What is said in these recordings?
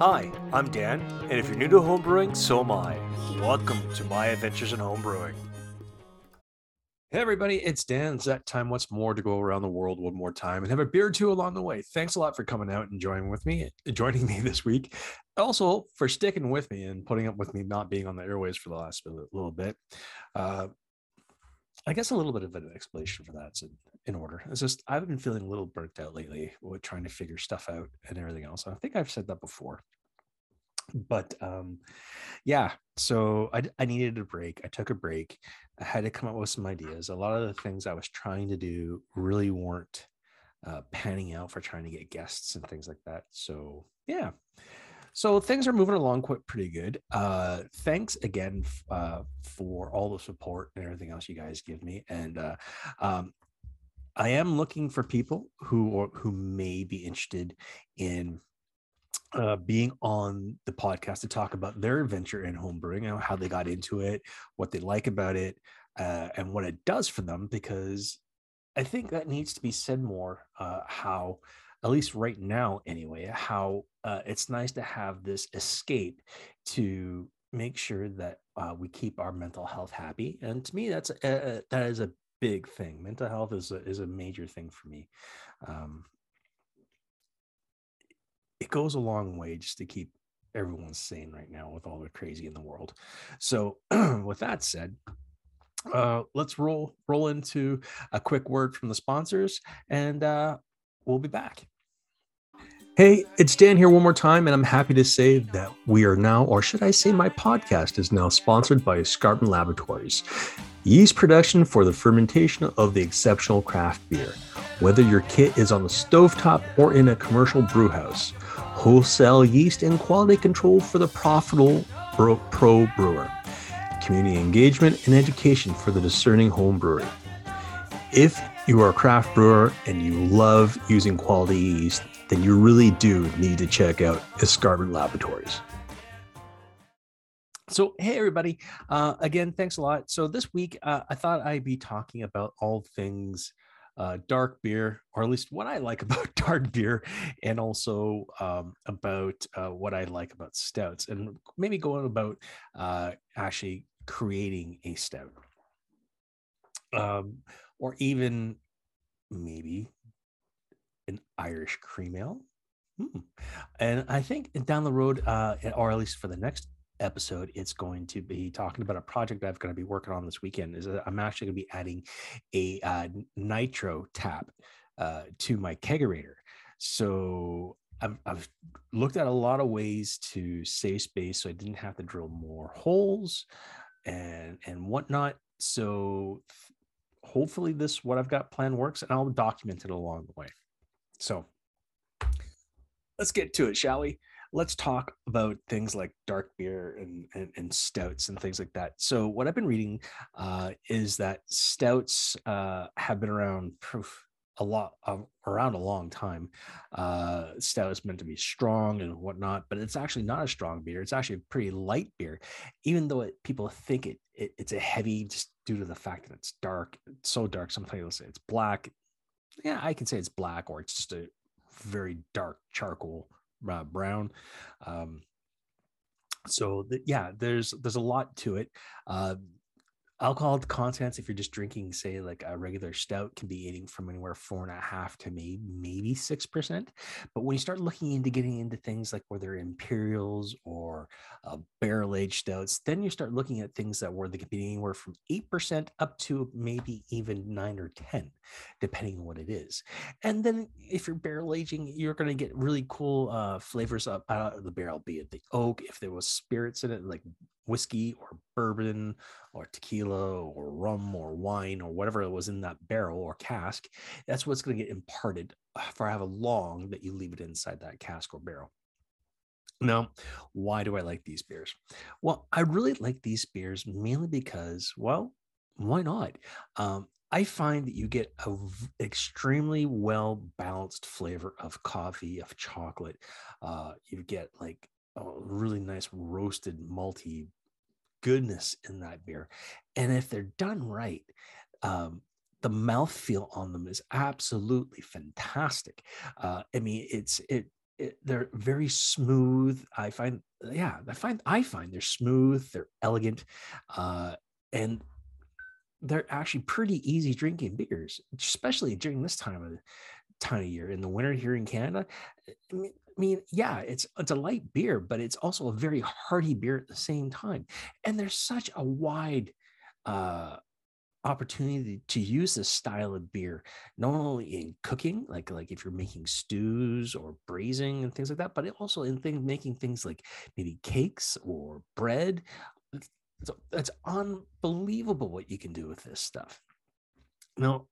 Hi, I'm Dan, and if you're new to homebrewing, so am I. Welcome to my adventures in homebrewing. Hey everybody, it's Dan. It's that time once more to go around the world one more time and have a beer or two along the way. Thanks a lot for coming out and joining with me, joining me this week. Also for sticking with me and putting up with me not being on the airways for the last little bit. Uh, I guess a little bit of an explanation for that. in, in order. It's just I've been feeling a little burnt out lately with trying to figure stuff out and everything else. I think I've said that before. But um, yeah, so I, I needed a break. I took a break. I had to come up with some ideas. A lot of the things I was trying to do really weren't uh, panning out for trying to get guests and things like that. So yeah, so things are moving along quite pretty good. Uh, thanks again uh, for all the support and everything else you guys give me. And uh, um, I am looking for people who who may be interested in uh, being on the podcast to talk about their adventure in homebrewing, you how they got into it, what they like about it, uh, and what it does for them. Because I think that needs to be said more. Uh, how at least right now anyway how uh, it's nice to have this escape to make sure that uh, we keep our mental health happy and to me that's a, that is a big thing. Mental health is a, is a major thing for me. Um, it goes a long way just to keep everyone sane right now with all the crazy in the world. So with that said uh, let's roll roll into a quick word from the sponsors and uh, we'll be back. Hey, it's Dan here one more time, and I'm happy to say that we are now, or should I say, my podcast is now sponsored by Escarpment Laboratories. Yeast production for the fermentation of the exceptional craft beer. Whether your kit is on the stovetop or in a commercial brewhouse, wholesale yeast and quality control for the profitable pro brewer. Community engagement and education for the discerning home brewer. If you are a craft brewer and you love using quality yeast, then you really do need to check out Escarpment Laboratories. So, hey, everybody. Uh, again, thanks a lot. So, this week, uh, I thought I'd be talking about all things uh, dark beer, or at least what I like about dark beer, and also um, about uh, what I like about stouts, and maybe going about uh, actually creating a stout. Um, or even maybe an Irish cream ale. Hmm. And I think down the road, uh, or at least for the next episode, it's going to be talking about a project I'm going to be working on this weekend. Is I'm actually going to be adding a uh, nitro tap uh, to my kegerator. So I've, I've looked at a lot of ways to save space, so I didn't have to drill more holes and and whatnot. So hopefully this what I've got planned works, and I'll document it along the way. So let's get to it, shall we? Let's talk about things like dark beer and, and, and stouts and things like that. So, what I've been reading uh, is that stouts uh, have been around proof a lot around a long time. Uh, stout is meant to be strong and whatnot, but it's actually not a strong beer. It's actually a pretty light beer, even though it, people think it, it, it's a heavy just due to the fact that it's dark. It's so dark. Some people say it's black yeah, I can say it's black or it's just a very dark charcoal uh, brown. Um, so the, yeah, there's there's a lot to it. Uh, alcohol contents if you're just drinking say like a regular stout can be eating from anywhere four and a half to maybe maybe six percent but when you start looking into getting into things like where they're imperials or uh, barrel aged stouts then you start looking at things that were they can be anywhere from eight percent up to maybe even nine or ten depending on what it is and then if you're barrel aging you're going to get really cool uh, flavors up out of the barrel be it the oak if there was spirits in it like whiskey or bourbon or tequila or rum or wine or whatever it was in that barrel or cask, that's what's going to get imparted uh, for however long that you leave it inside that cask or barrel. Now, why do I like these beers? Well, I really like these beers mainly because, well, why not? Um, I find that you get a extremely well balanced flavor of coffee, of chocolate. Uh, you get like a really nice roasted malty goodness in that beer. And if they're done right, um, the mouthfeel on them is absolutely fantastic. Uh, I mean, it's it it, they're very smooth. I find, yeah, I find I find they're smooth, they're elegant, uh, and they're actually pretty easy drinking beers, especially during this time of time of year in the winter here in Canada. I mean, I mean, yeah, it's it's a light beer, but it's also a very hearty beer at the same time. And there's such a wide uh opportunity to use this style of beer not only in cooking like like if you're making stews or braising and things like that but also in things making things like maybe cakes or bread so it's unbelievable what you can do with this stuff. Now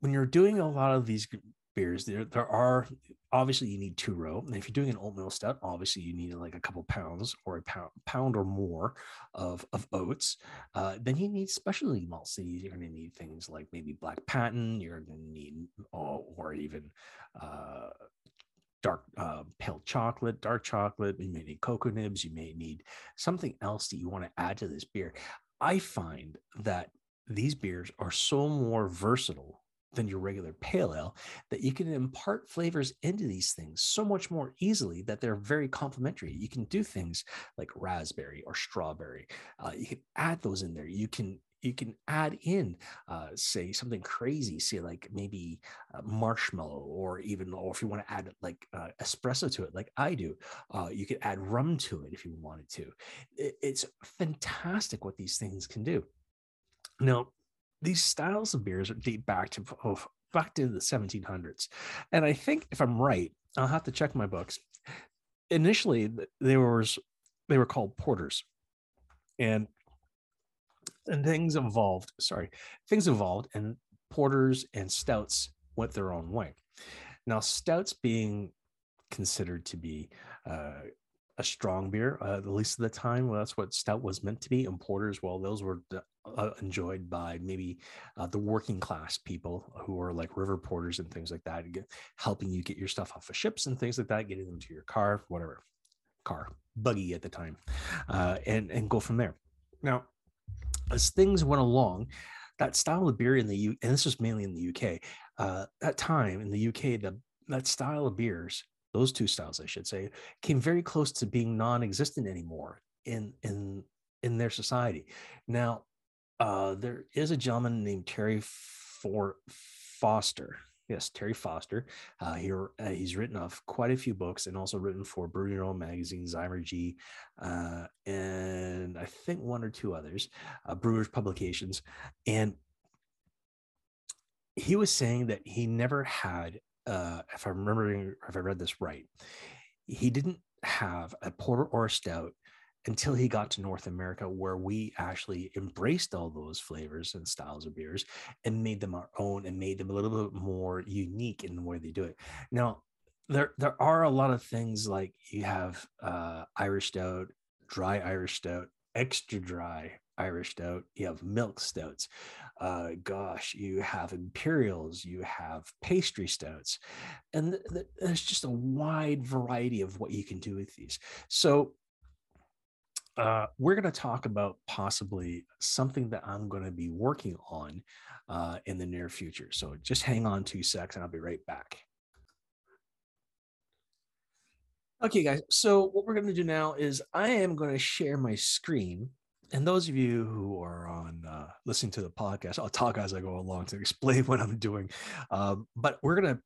when you're doing a lot of these beers there there are obviously you need two row. And if you're doing an oatmeal stout obviously you need like a couple pounds or a pound, pound or more of, of oats. Uh, then you need specialty malts. So you're going to need things like maybe black patent. You're going to need oh, or even uh, dark uh, pale chocolate dark chocolate you may need cocoa nibs you may need something else that you want to add to this beer. I find that these beers are so more versatile than your regular pale ale that you can impart flavors into these things so much more easily that they're very complementary. You can do things like raspberry or strawberry uh, you can add those in there. You can you can add in uh, say something crazy say like maybe uh, marshmallow or even or if you want to add like uh, espresso to it like i do uh, you could add rum to it if you wanted to it's fantastic what these things can do now these styles of beers date back to oh, back to the 1700s, and I think if I'm right, I'll have to check my books. Initially, they were they were called porters, and and things evolved. Sorry, things evolved, and porters and stouts went their own way. Now, stouts being considered to be uh, a strong beer, uh, at least at the time. Well, that's what stout was meant to be. And porters, well, those were uh, enjoyed by maybe uh, the working class people who are like river porters and things like that, get, helping you get your stuff off of ships and things like that, getting them to your car, whatever car, buggy at the time, uh, and and go from there. Now, as things went along, that style of beer in the U, and this was mainly in the UK, uh, that time in the UK, the that style of beers those two styles, I should say, came very close to being non-existent anymore in in in their society. Now, uh, there is a gentleman named Terry For Foster. Yes, Terry Foster. Uh, he, uh, he's written off quite a few books and also written for Own Magazine, Zymurgy, uh, and I think one or two others, uh, Brewers Publications. And he was saying that he never had uh, if I'm remembering, if I read this right, he didn't have a porter or a stout until he got to North America, where we actually embraced all those flavors and styles of beers and made them our own and made them a little bit more unique in the way they do it. Now, there there are a lot of things like you have uh, Irish stout, dry Irish stout, extra dry Irish stout, you have milk stouts uh, gosh, you have imperials, you have pastry stouts, and th- th- there's just a wide variety of what you can do with these. So, uh, we're going to talk about possibly something that I'm going to be working on uh, in the near future. So, just hang on two secs and I'll be right back. Okay, guys. So, what we're going to do now is I am going to share my screen and those of you who are on uh, listening to the podcast, I'll talk as I go along to explain what I'm doing. Um, but we're gonna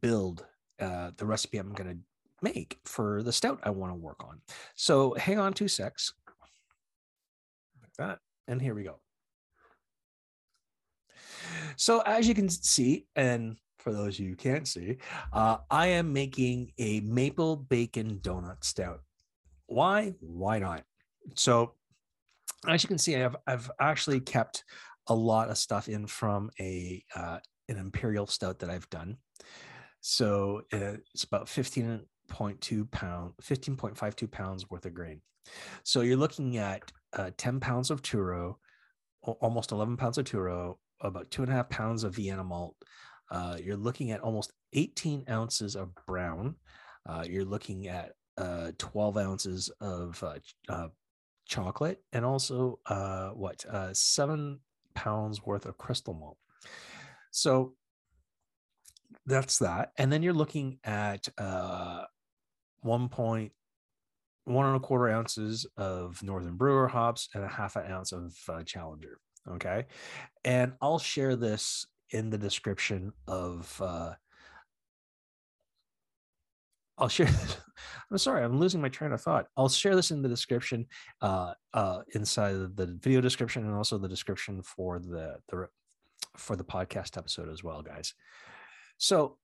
build uh, the recipe I'm gonna make for the stout I want to work on. So hang on two secs, like that, and here we go. So as you can see, and for those you can't see, uh, I am making a maple bacon donut stout. Why? Why not? So as you can see, I've I've actually kept a lot of stuff in from a uh, an imperial stout that I've done. So uh, it's about 15.2 pound, 15.52 pounds worth of grain. So you're looking at uh, 10 pounds of two row, almost 11 pounds of two row, about two and a half pounds of Vienna malt. Uh, you're looking at almost 18 ounces of brown. Uh, you're looking at uh, 12 ounces of uh, uh, chocolate and also what seven pounds worth of crystal malt. So that's that. And then you're looking at uh, one point one and a quarter ounces of Northern Brewer hops and a half an ounce of uh, Challenger. Okay, and I'll share this in the description of. Uh, I'll share. I'm sorry, I'm losing my train of thought. I'll share this in the description, uh, uh, inside of the video description, and also the description for the the for the podcast episode as well, guys. So,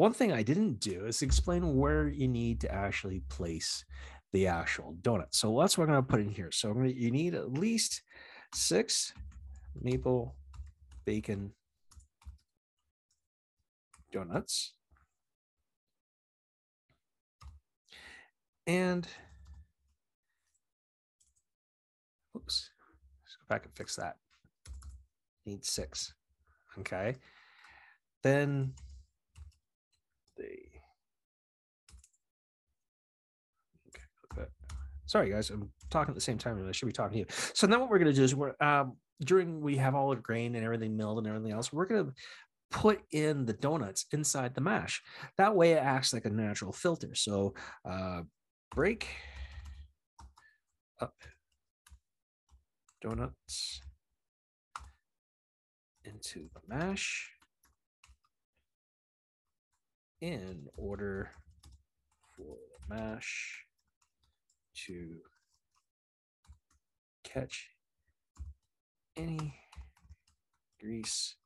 one thing I didn't do is explain where you need to actually place the actual donut. So that's what I'm going to put in here. So gonna, you need at least six maple bacon donuts. And oops, let's go back and fix that. Need six. Okay. Then okay, sorry guys, I'm talking at the same time I should be talking to you. So now what we're gonna do is we're um during we have all the grain and everything milled and everything else, we're gonna put in the donuts inside the mash. That way it acts like a natural filter. So uh break up donuts into the mash in order for the mash to catch any grease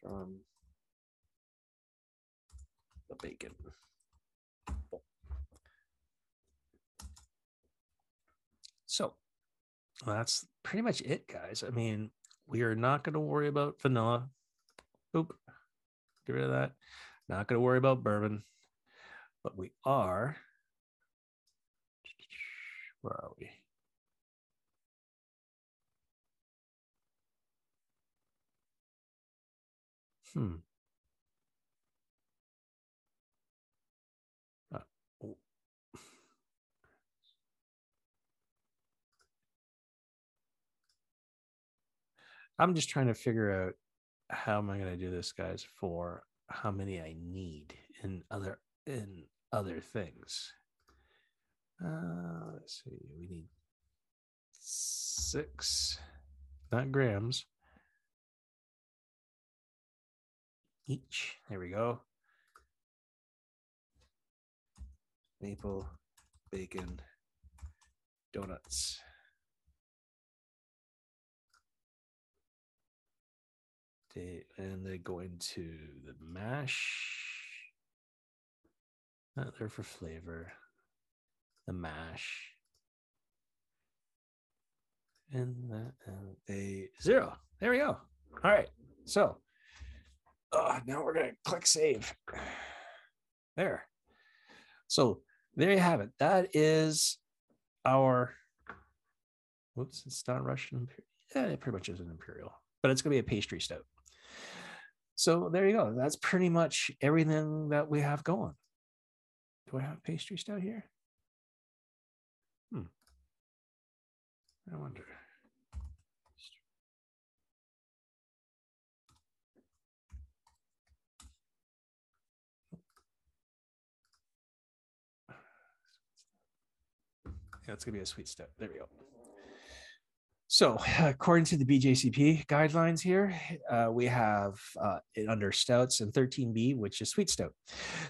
from the bacon. So that's pretty much it, guys. I mean, we are not going to worry about vanilla. Oop, get rid of that. Not going to worry about bourbon, but we are. Where are we? Hmm. Uh, oh. I'm just trying to figure out how am I going to do this, guys, for how many I need in other in other things. Uh, let's see. We need six, not grams, each. There we go. Maple bacon donuts. And they go into the mash. Not there for flavor. The mash. And the, and a zero. There we go. All right. So uh, now we're going to click save. There. So there you have it. That is our. Whoops, it's not Russian. Yeah, it pretty much is an imperial, but it's going to be a pastry stout. So there you go. That's pretty much everything that we have going. Do I have pastry stout here? Hmm. I wonder. Yeah, it's gonna be a sweet step. There we go. So, according to the BJCP guidelines here, uh, we have uh, under stouts and 13B, which is sweet stout.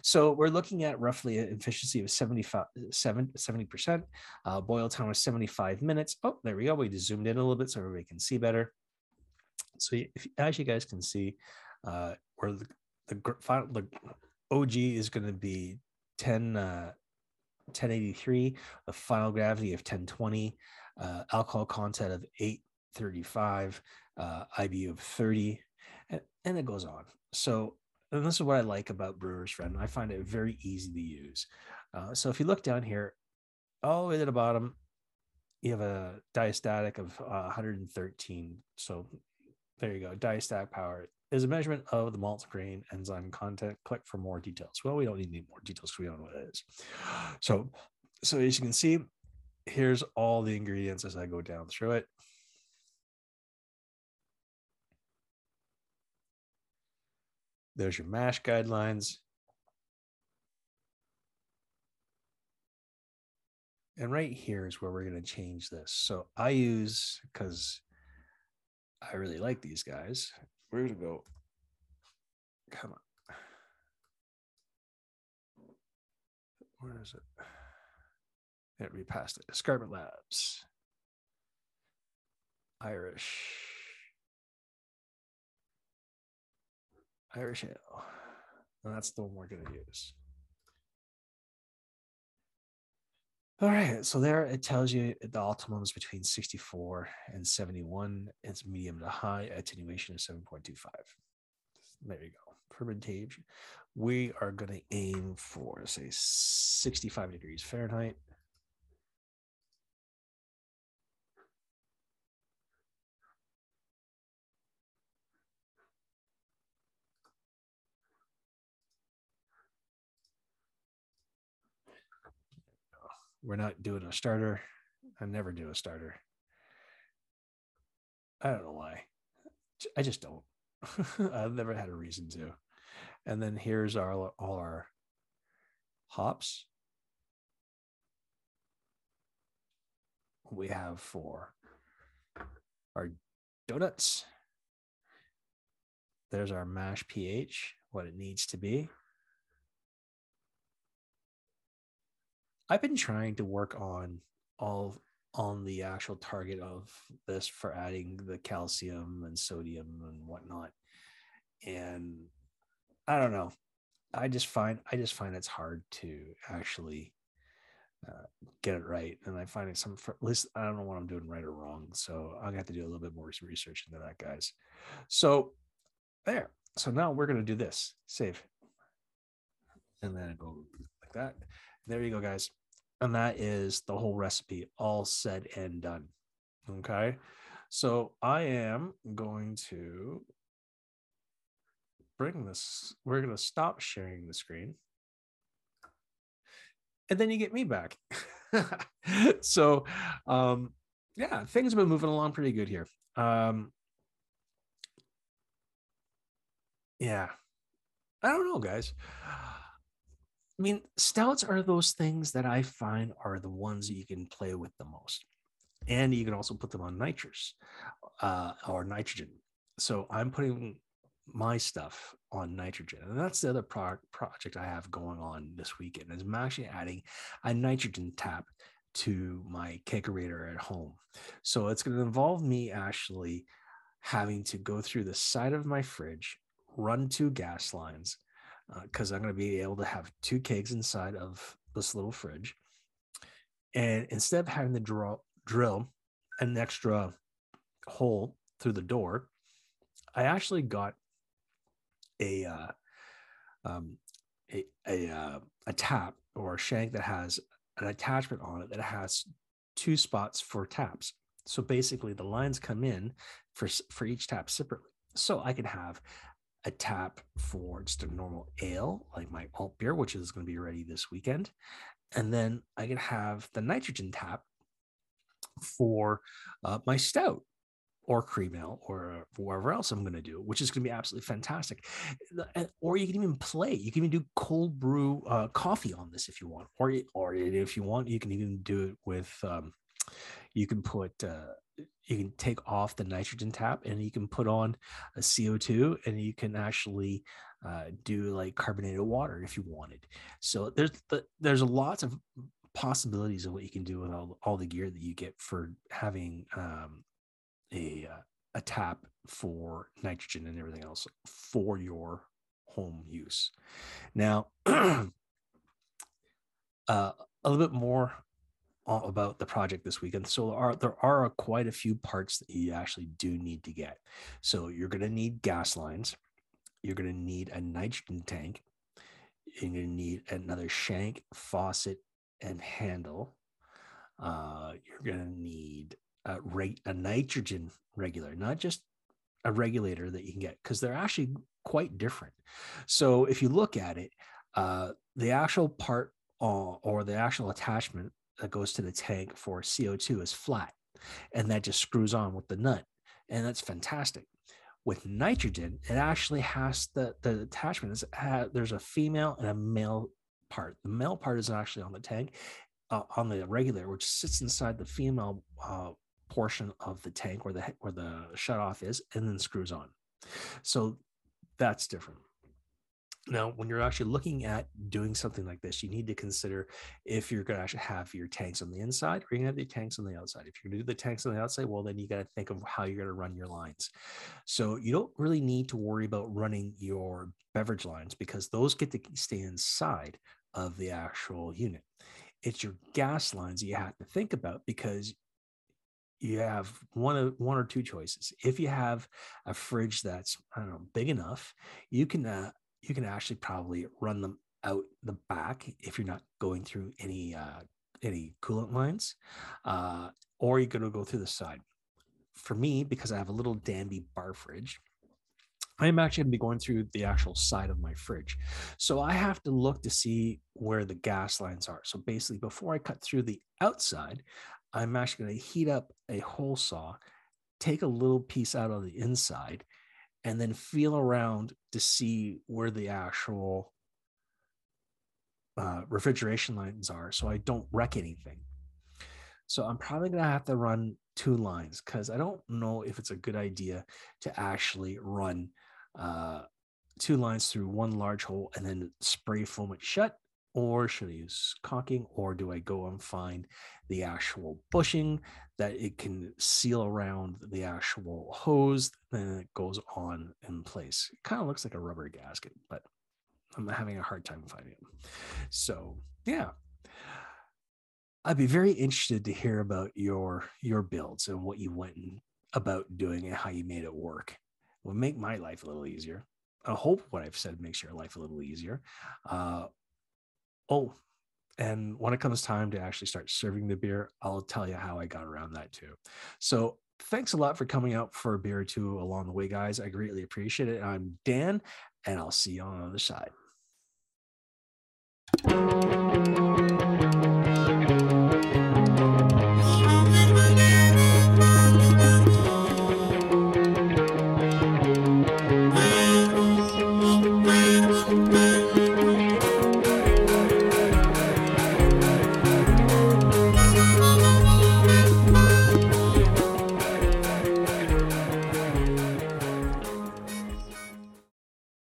So, we're looking at roughly an efficiency of 75, 70%. Uh, boil time was 75 minutes. Oh, there we go. We just zoomed in a little bit so everybody can see better. So, if, as you guys can see, uh, where the, the final the OG is going to be 10, 1083, uh, a final gravity of 1020 uh, alcohol content of 835, uh, IBU of 30, and, and it goes on. So, and this is what I like about Brewer's Friend. I find it very easy to use. Uh, so if you look down here, all the way to the bottom, you have a diastatic of uh, 113. So there you go. Diastatic power is a measurement of the malt grain enzyme content. Click for more details. Well, we don't need any more details because we don't know what it is. So, so as you can see, here's all the ingredients as I go down through it. There's your MASH guidelines. And right here is where we're going to change this. So I use, because I really like these guys, we're going to go, come on. Where is it? We passed it. Escarpment Labs. Irish. Irish Ale. And that's the one we're going to use. All right, so there it tells you the optimum is between 64 and 71. It's medium to high, attenuation of 7.25. There you go. Fermentation. We are going to aim for, say, 65 degrees Fahrenheit. We're not doing a starter. I never do a starter. I don't know why. I just don't. I've never had a reason to. And then here's our all our hops. We have for our donuts. There's our mash pH, what it needs to be. I've been trying to work on all on the actual target of this for adding the calcium and sodium and whatnot. And I don't know. I just find I just find it's hard to actually uh, get it right, and I find it some at least I don't know what I'm doing right or wrong. So I'm gonna have to do a little bit more research into that, guys. So there. So now we're gonna do this. Save, and then go like that. There you go, guys and that is the whole recipe all said and done okay? So i am going to bring this we're going to stop sharing the screen. And then you get me back. So um yeah things have been moving along pretty good here. Um yeah. I don't know guys I mean, stouts are those things that I find are the ones that you can play with the most. And you can also put them on nitrous uh, or nitrogen. So I'm putting my stuff on nitrogen. And that's the other pro- project I have going on this weekend is I'm actually adding a nitrogen tap to my kegerator at home. So it's going to involve me actually having to go through the side of my fridge, run two gas lines, because uh, I'm going to be able to have two kegs inside of this little fridge. And instead of having to draw, drill an extra hole through the door, I actually got a uh, um, a a, uh, a tap or a shank that has an attachment on it that has two spots for taps. So basically, the lines come in for for each tap separately. So I can have a tap for just a normal ale, like my alt beer, which is going to be ready this weekend. And then I can have the nitrogen tap for uh, my stout or cream ale or whatever else I'm going to do, which is going to be absolutely fantastic. Or you can even play. You can even do cold brew uh, coffee on this if you want, or or if you want, you can even do it with. Um, you can put uh, you can take off the nitrogen tap and you can put on a CO2 and you can actually uh, do like carbonated water if you wanted. So there's the, there's lots of possibilities of what you can do with all, all the gear that you get for having um, a uh, a tap for nitrogen and everything else for your home use. Now, uh, a little bit more about the project this weekend. So there are there are quite a few parts that you actually do need to get. So you're going to need gas lines. You're going to need a nitrogen tank. You're going to need another shank, faucet, and handle. Uh, you're going to need a, reg- a nitrogen regulator, not just a regulator that you can get, because they're actually quite different. So if you look at it, uh, the actual part uh, or the actual attachment that goes to the tank for CO2 is flat and that just screws on with the nut. And that's fantastic. With nitrogen, it actually has the the attachment. Uh, there's a female and a male part. The male part is actually on the tank, uh, on the regulator, which sits inside the female uh, portion of the tank where the where the shut off is, and then screws on. So that's different. Now, when you're actually looking at doing something like this, you need to consider if you're going to actually have your tanks on the inside or you're going to have the tanks on the outside. If you're going to do the tanks on the outside, well, then you got to think of how you're going to run your lines. So you don't really need to worry about running your beverage lines because those get to stay inside of the actual unit. It's your gas lines you have to think about because you have one of one or two choices. If you have a fridge that's I don't know big enough, you can uh, you can actually probably run them out the back if you're not going through any uh, any coolant lines, uh, or you're going to go through the side. For me, because I have a little Danby bar fridge, I'm actually going to be going through the actual side of my fridge. So I have to look to see where the gas lines are. So basically, before I cut through the outside, I'm actually going to heat up a hole saw, take a little piece out of the inside, and then feel around to see where the actual uh, refrigeration lines are so I don't wreck anything. So I'm probably going to have to run two lines because I don't know if it's a good idea to actually run uh, two lines through one large hole and then spray foam it shut or should I use caulking, or do I go and find the actual bushing that it can seal around the actual hose, then it goes on in place. It kind of looks like a rubber gasket, but I'm having a hard time finding it. So yeah. I'd be very interested to hear about your your builds and what you went about doing and how you made it work. It will make my life a little easier. I hope what I've said makes your life a little easier. Uh, Oh, and when it comes time to actually start serving the beer, I'll tell you how I got around that too. So thanks a lot for coming out for a beer or two along the way, guys. I greatly appreciate it. I'm Dan, and I'll see you on the other side.